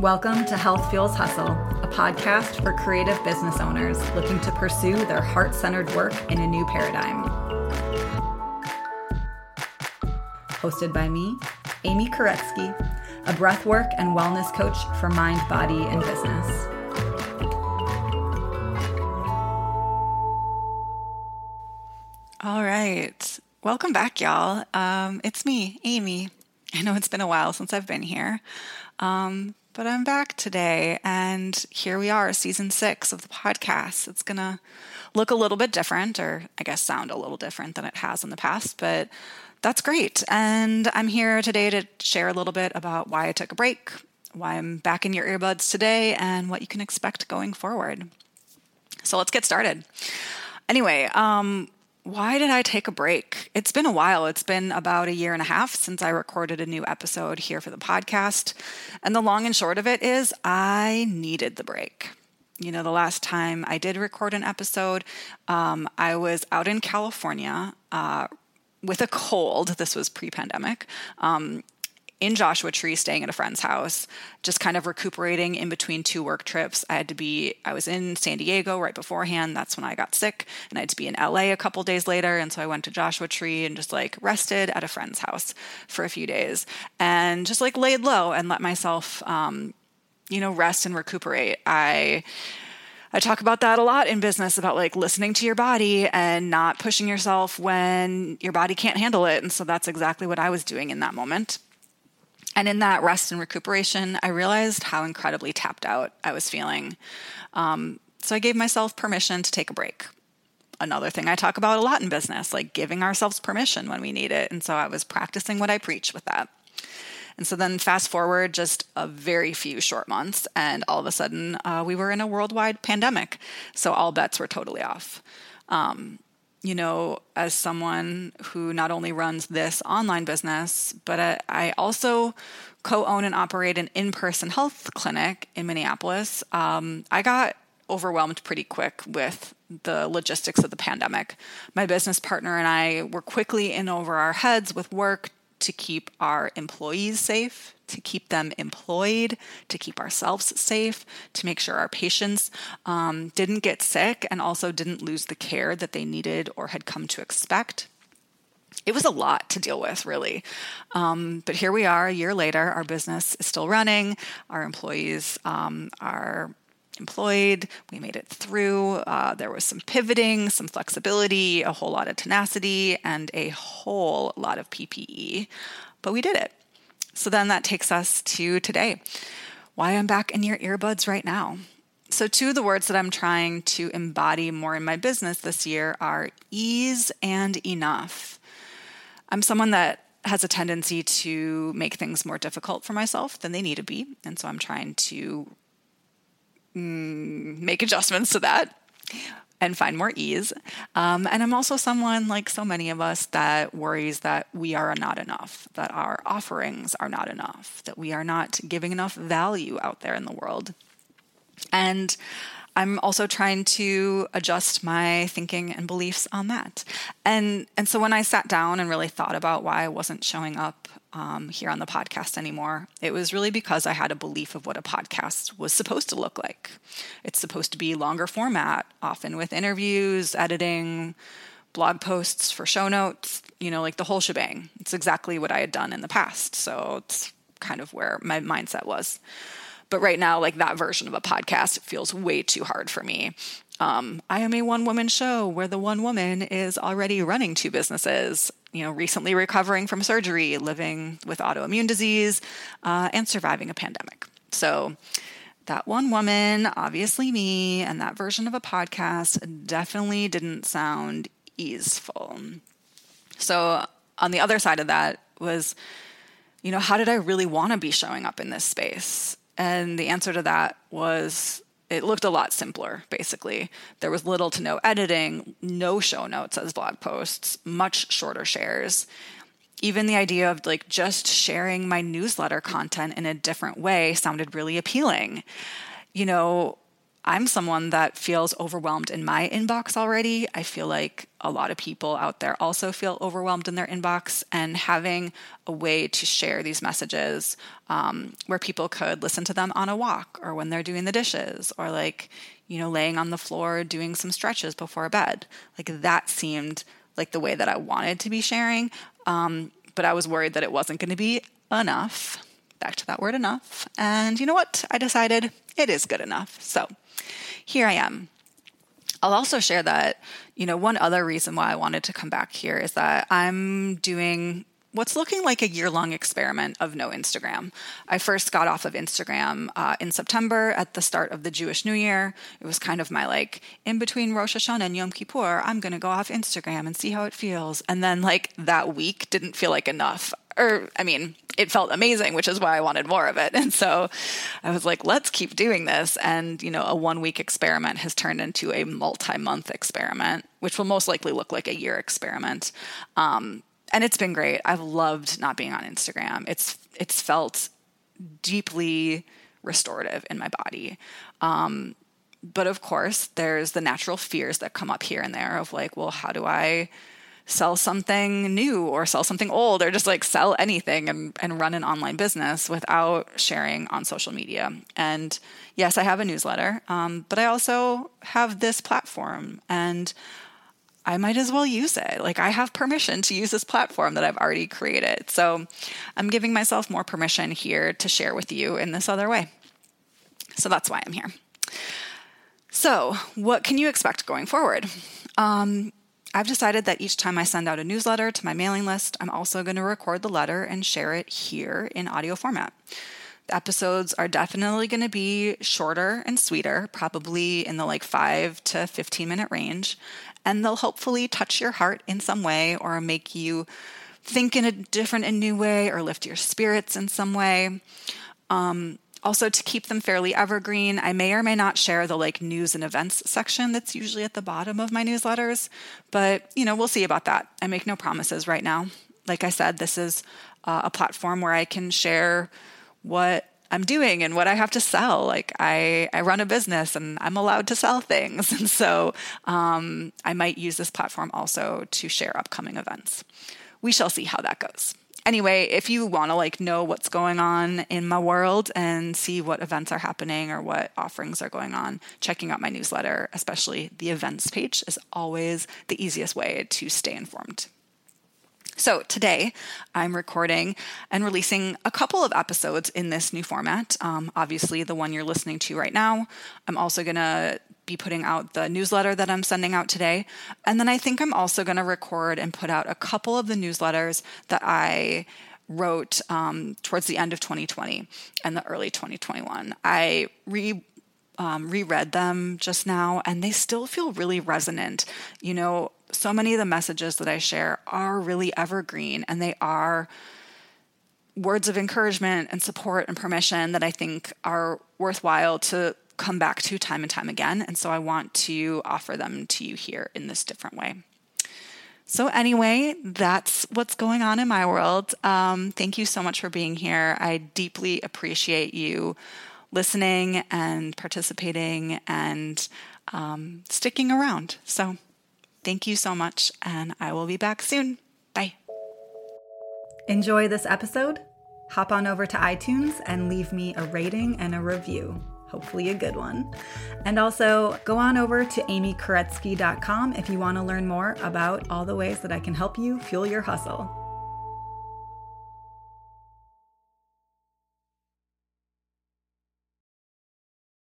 Welcome to Health Fuels Hustle, a podcast for creative business owners looking to pursue their heart centered work in a new paradigm. Hosted by me, Amy Koretsky, a breathwork and wellness coach for mind, body, and business. All right. Welcome back, y'all. Um, it's me, Amy. I know it's been a while since I've been here, um, but I'm back today, and here we are, season six of the podcast. It's going to look a little bit different, or I guess sound a little different than it has in the past, but that's great. And I'm here today to share a little bit about why I took a break, why I'm back in your earbuds today, and what you can expect going forward. So let's get started. Anyway, um, why did I take a break? It's been a while. It's been about a year and a half since I recorded a new episode here for the podcast. And the long and short of it is, I needed the break. You know, the last time I did record an episode, um, I was out in California uh, with a cold. This was pre pandemic. Um, in Joshua Tree, staying at a friend's house, just kind of recuperating in between two work trips. I had to be, I was in San Diego right beforehand. That's when I got sick. And I had to be in LA a couple days later. And so I went to Joshua Tree and just like rested at a friend's house for a few days and just like laid low and let myself, um, you know, rest and recuperate. I, I talk about that a lot in business about like listening to your body and not pushing yourself when your body can't handle it. And so that's exactly what I was doing in that moment. And in that rest and recuperation, I realized how incredibly tapped out I was feeling. Um, so I gave myself permission to take a break. Another thing I talk about a lot in business, like giving ourselves permission when we need it. And so I was practicing what I preach with that. And so then, fast forward just a very few short months, and all of a sudden, uh, we were in a worldwide pandemic. So all bets were totally off. Um, you know, as someone who not only runs this online business, but I also co own and operate an in person health clinic in Minneapolis, um, I got overwhelmed pretty quick with the logistics of the pandemic. My business partner and I were quickly in over our heads with work to keep our employees safe, to keep them employed, to keep ourselves safe, to make sure our patients um, didn't get sick and also didn't lose the care that they needed or had come to expect. It was a lot to deal with, really. Um, but here we are, a year later. Our business is still running. Our employees um, are employed. We made it through. Uh, there was some pivoting, some flexibility, a whole lot of tenacity, and a whole lot of PPE. But we did it. So then that takes us to today. Why I'm back in your earbuds right now. So, two of the words that I'm trying to embody more in my business this year are ease and enough. I'm someone that has a tendency to make things more difficult for myself than they need to be. And so I'm trying to make adjustments to that and find more ease. Um, and I'm also someone, like so many of us, that worries that we are not enough, that our offerings are not enough, that we are not giving enough value out there in the world. And I'm also trying to adjust my thinking and beliefs on that. And and so when I sat down and really thought about why I wasn't showing up um, here on the podcast anymore, it was really because I had a belief of what a podcast was supposed to look like. It's supposed to be longer format, often with interviews, editing, blog posts for show notes, you know, like the whole shebang. It's exactly what I had done in the past. So it's kind of where my mindset was. But right now, like that version of a podcast feels way too hard for me. Um, I am a one woman show where the one woman is already running two businesses, you know, recently recovering from surgery, living with autoimmune disease, uh, and surviving a pandemic. So, that one woman, obviously me, and that version of a podcast definitely didn't sound easeful. So, on the other side of that was, you know, how did I really want to be showing up in this space? And the answer to that was it looked a lot simpler, basically. There was little to no editing, no show notes as blog posts, much shorter shares. Even the idea of like just sharing my newsletter content in a different way sounded really appealing. You know, I'm someone that feels overwhelmed in my inbox already. I feel like a lot of people out there also feel overwhelmed in their inbox, and having a way to share these messages um, where people could listen to them on a walk or when they're doing the dishes or like, you know, laying on the floor doing some stretches before bed. Like that seemed like the way that I wanted to be sharing. Um, but I was worried that it wasn't going to be enough. Back to that word enough. And you know what? I decided it is good enough. So here I am. I'll also share that, you know, one other reason why I wanted to come back here is that I'm doing what's looking like a year long experiment of no Instagram. I first got off of Instagram uh, in September at the start of the Jewish New Year. It was kind of my like in between Rosh Hashanah and Yom Kippur, I'm going to go off Instagram and see how it feels. And then like that week didn't feel like enough. Or, I mean, it felt amazing, which is why I wanted more of it. And so I was like, let's keep doing this. And, you know, a one week experiment has turned into a multi month experiment, which will most likely look like a year experiment. Um, and it's been great. I've loved not being on Instagram. It's it's felt deeply restorative in my body. Um, but of course, there's the natural fears that come up here and there of like, well, how do I sell something new or sell something old or just like sell anything and, and run an online business without sharing on social media. And yes, I have a newsletter, um, but I also have this platform and I might as well use it. Like I have permission to use this platform that I've already created. So I'm giving myself more permission here to share with you in this other way. So that's why I'm here. So, what can you expect going forward? Um, I've decided that each time I send out a newsletter to my mailing list, I'm also going to record the letter and share it here in audio format. The episodes are definitely going to be shorter and sweeter, probably in the like 5 to 15 minute range, and they'll hopefully touch your heart in some way or make you think in a different and new way or lift your spirits in some way. Um, also, to keep them fairly evergreen, I may or may not share the like news and events section that's usually at the bottom of my newsletters, but you know, we'll see about that. I make no promises right now. Like I said, this is uh, a platform where I can share what I'm doing and what I have to sell. Like I, I run a business and I'm allowed to sell things. And so um, I might use this platform also to share upcoming events. We shall see how that goes anyway, if you want to like know what's going on in my world and see what events are happening or what offerings are going on, checking out my newsletter, especially the events page, is always the easiest way to stay informed. So, today I'm recording and releasing a couple of episodes in this new format. Um, obviously, the one you're listening to right now. I'm also going to be putting out the newsletter that I'm sending out today. And then I think I'm also going to record and put out a couple of the newsletters that I wrote um, towards the end of 2020 and the early 2021. I re um, reread them just now, and they still feel really resonant. You know, so many of the messages that I share are really evergreen, and they are words of encouragement and support and permission that I think are worthwhile to come back to time and time again. And so I want to offer them to you here in this different way. So, anyway, that's what's going on in my world. Um, thank you so much for being here. I deeply appreciate you listening and participating and um, sticking around. So, thank you so much, and I will be back soon. Bye. Enjoy this episode? Hop on over to iTunes and leave me a rating and a review hopefully a good one. And also go on over to amykoretsky.com if you want to learn more about all the ways that I can help you fuel your hustle.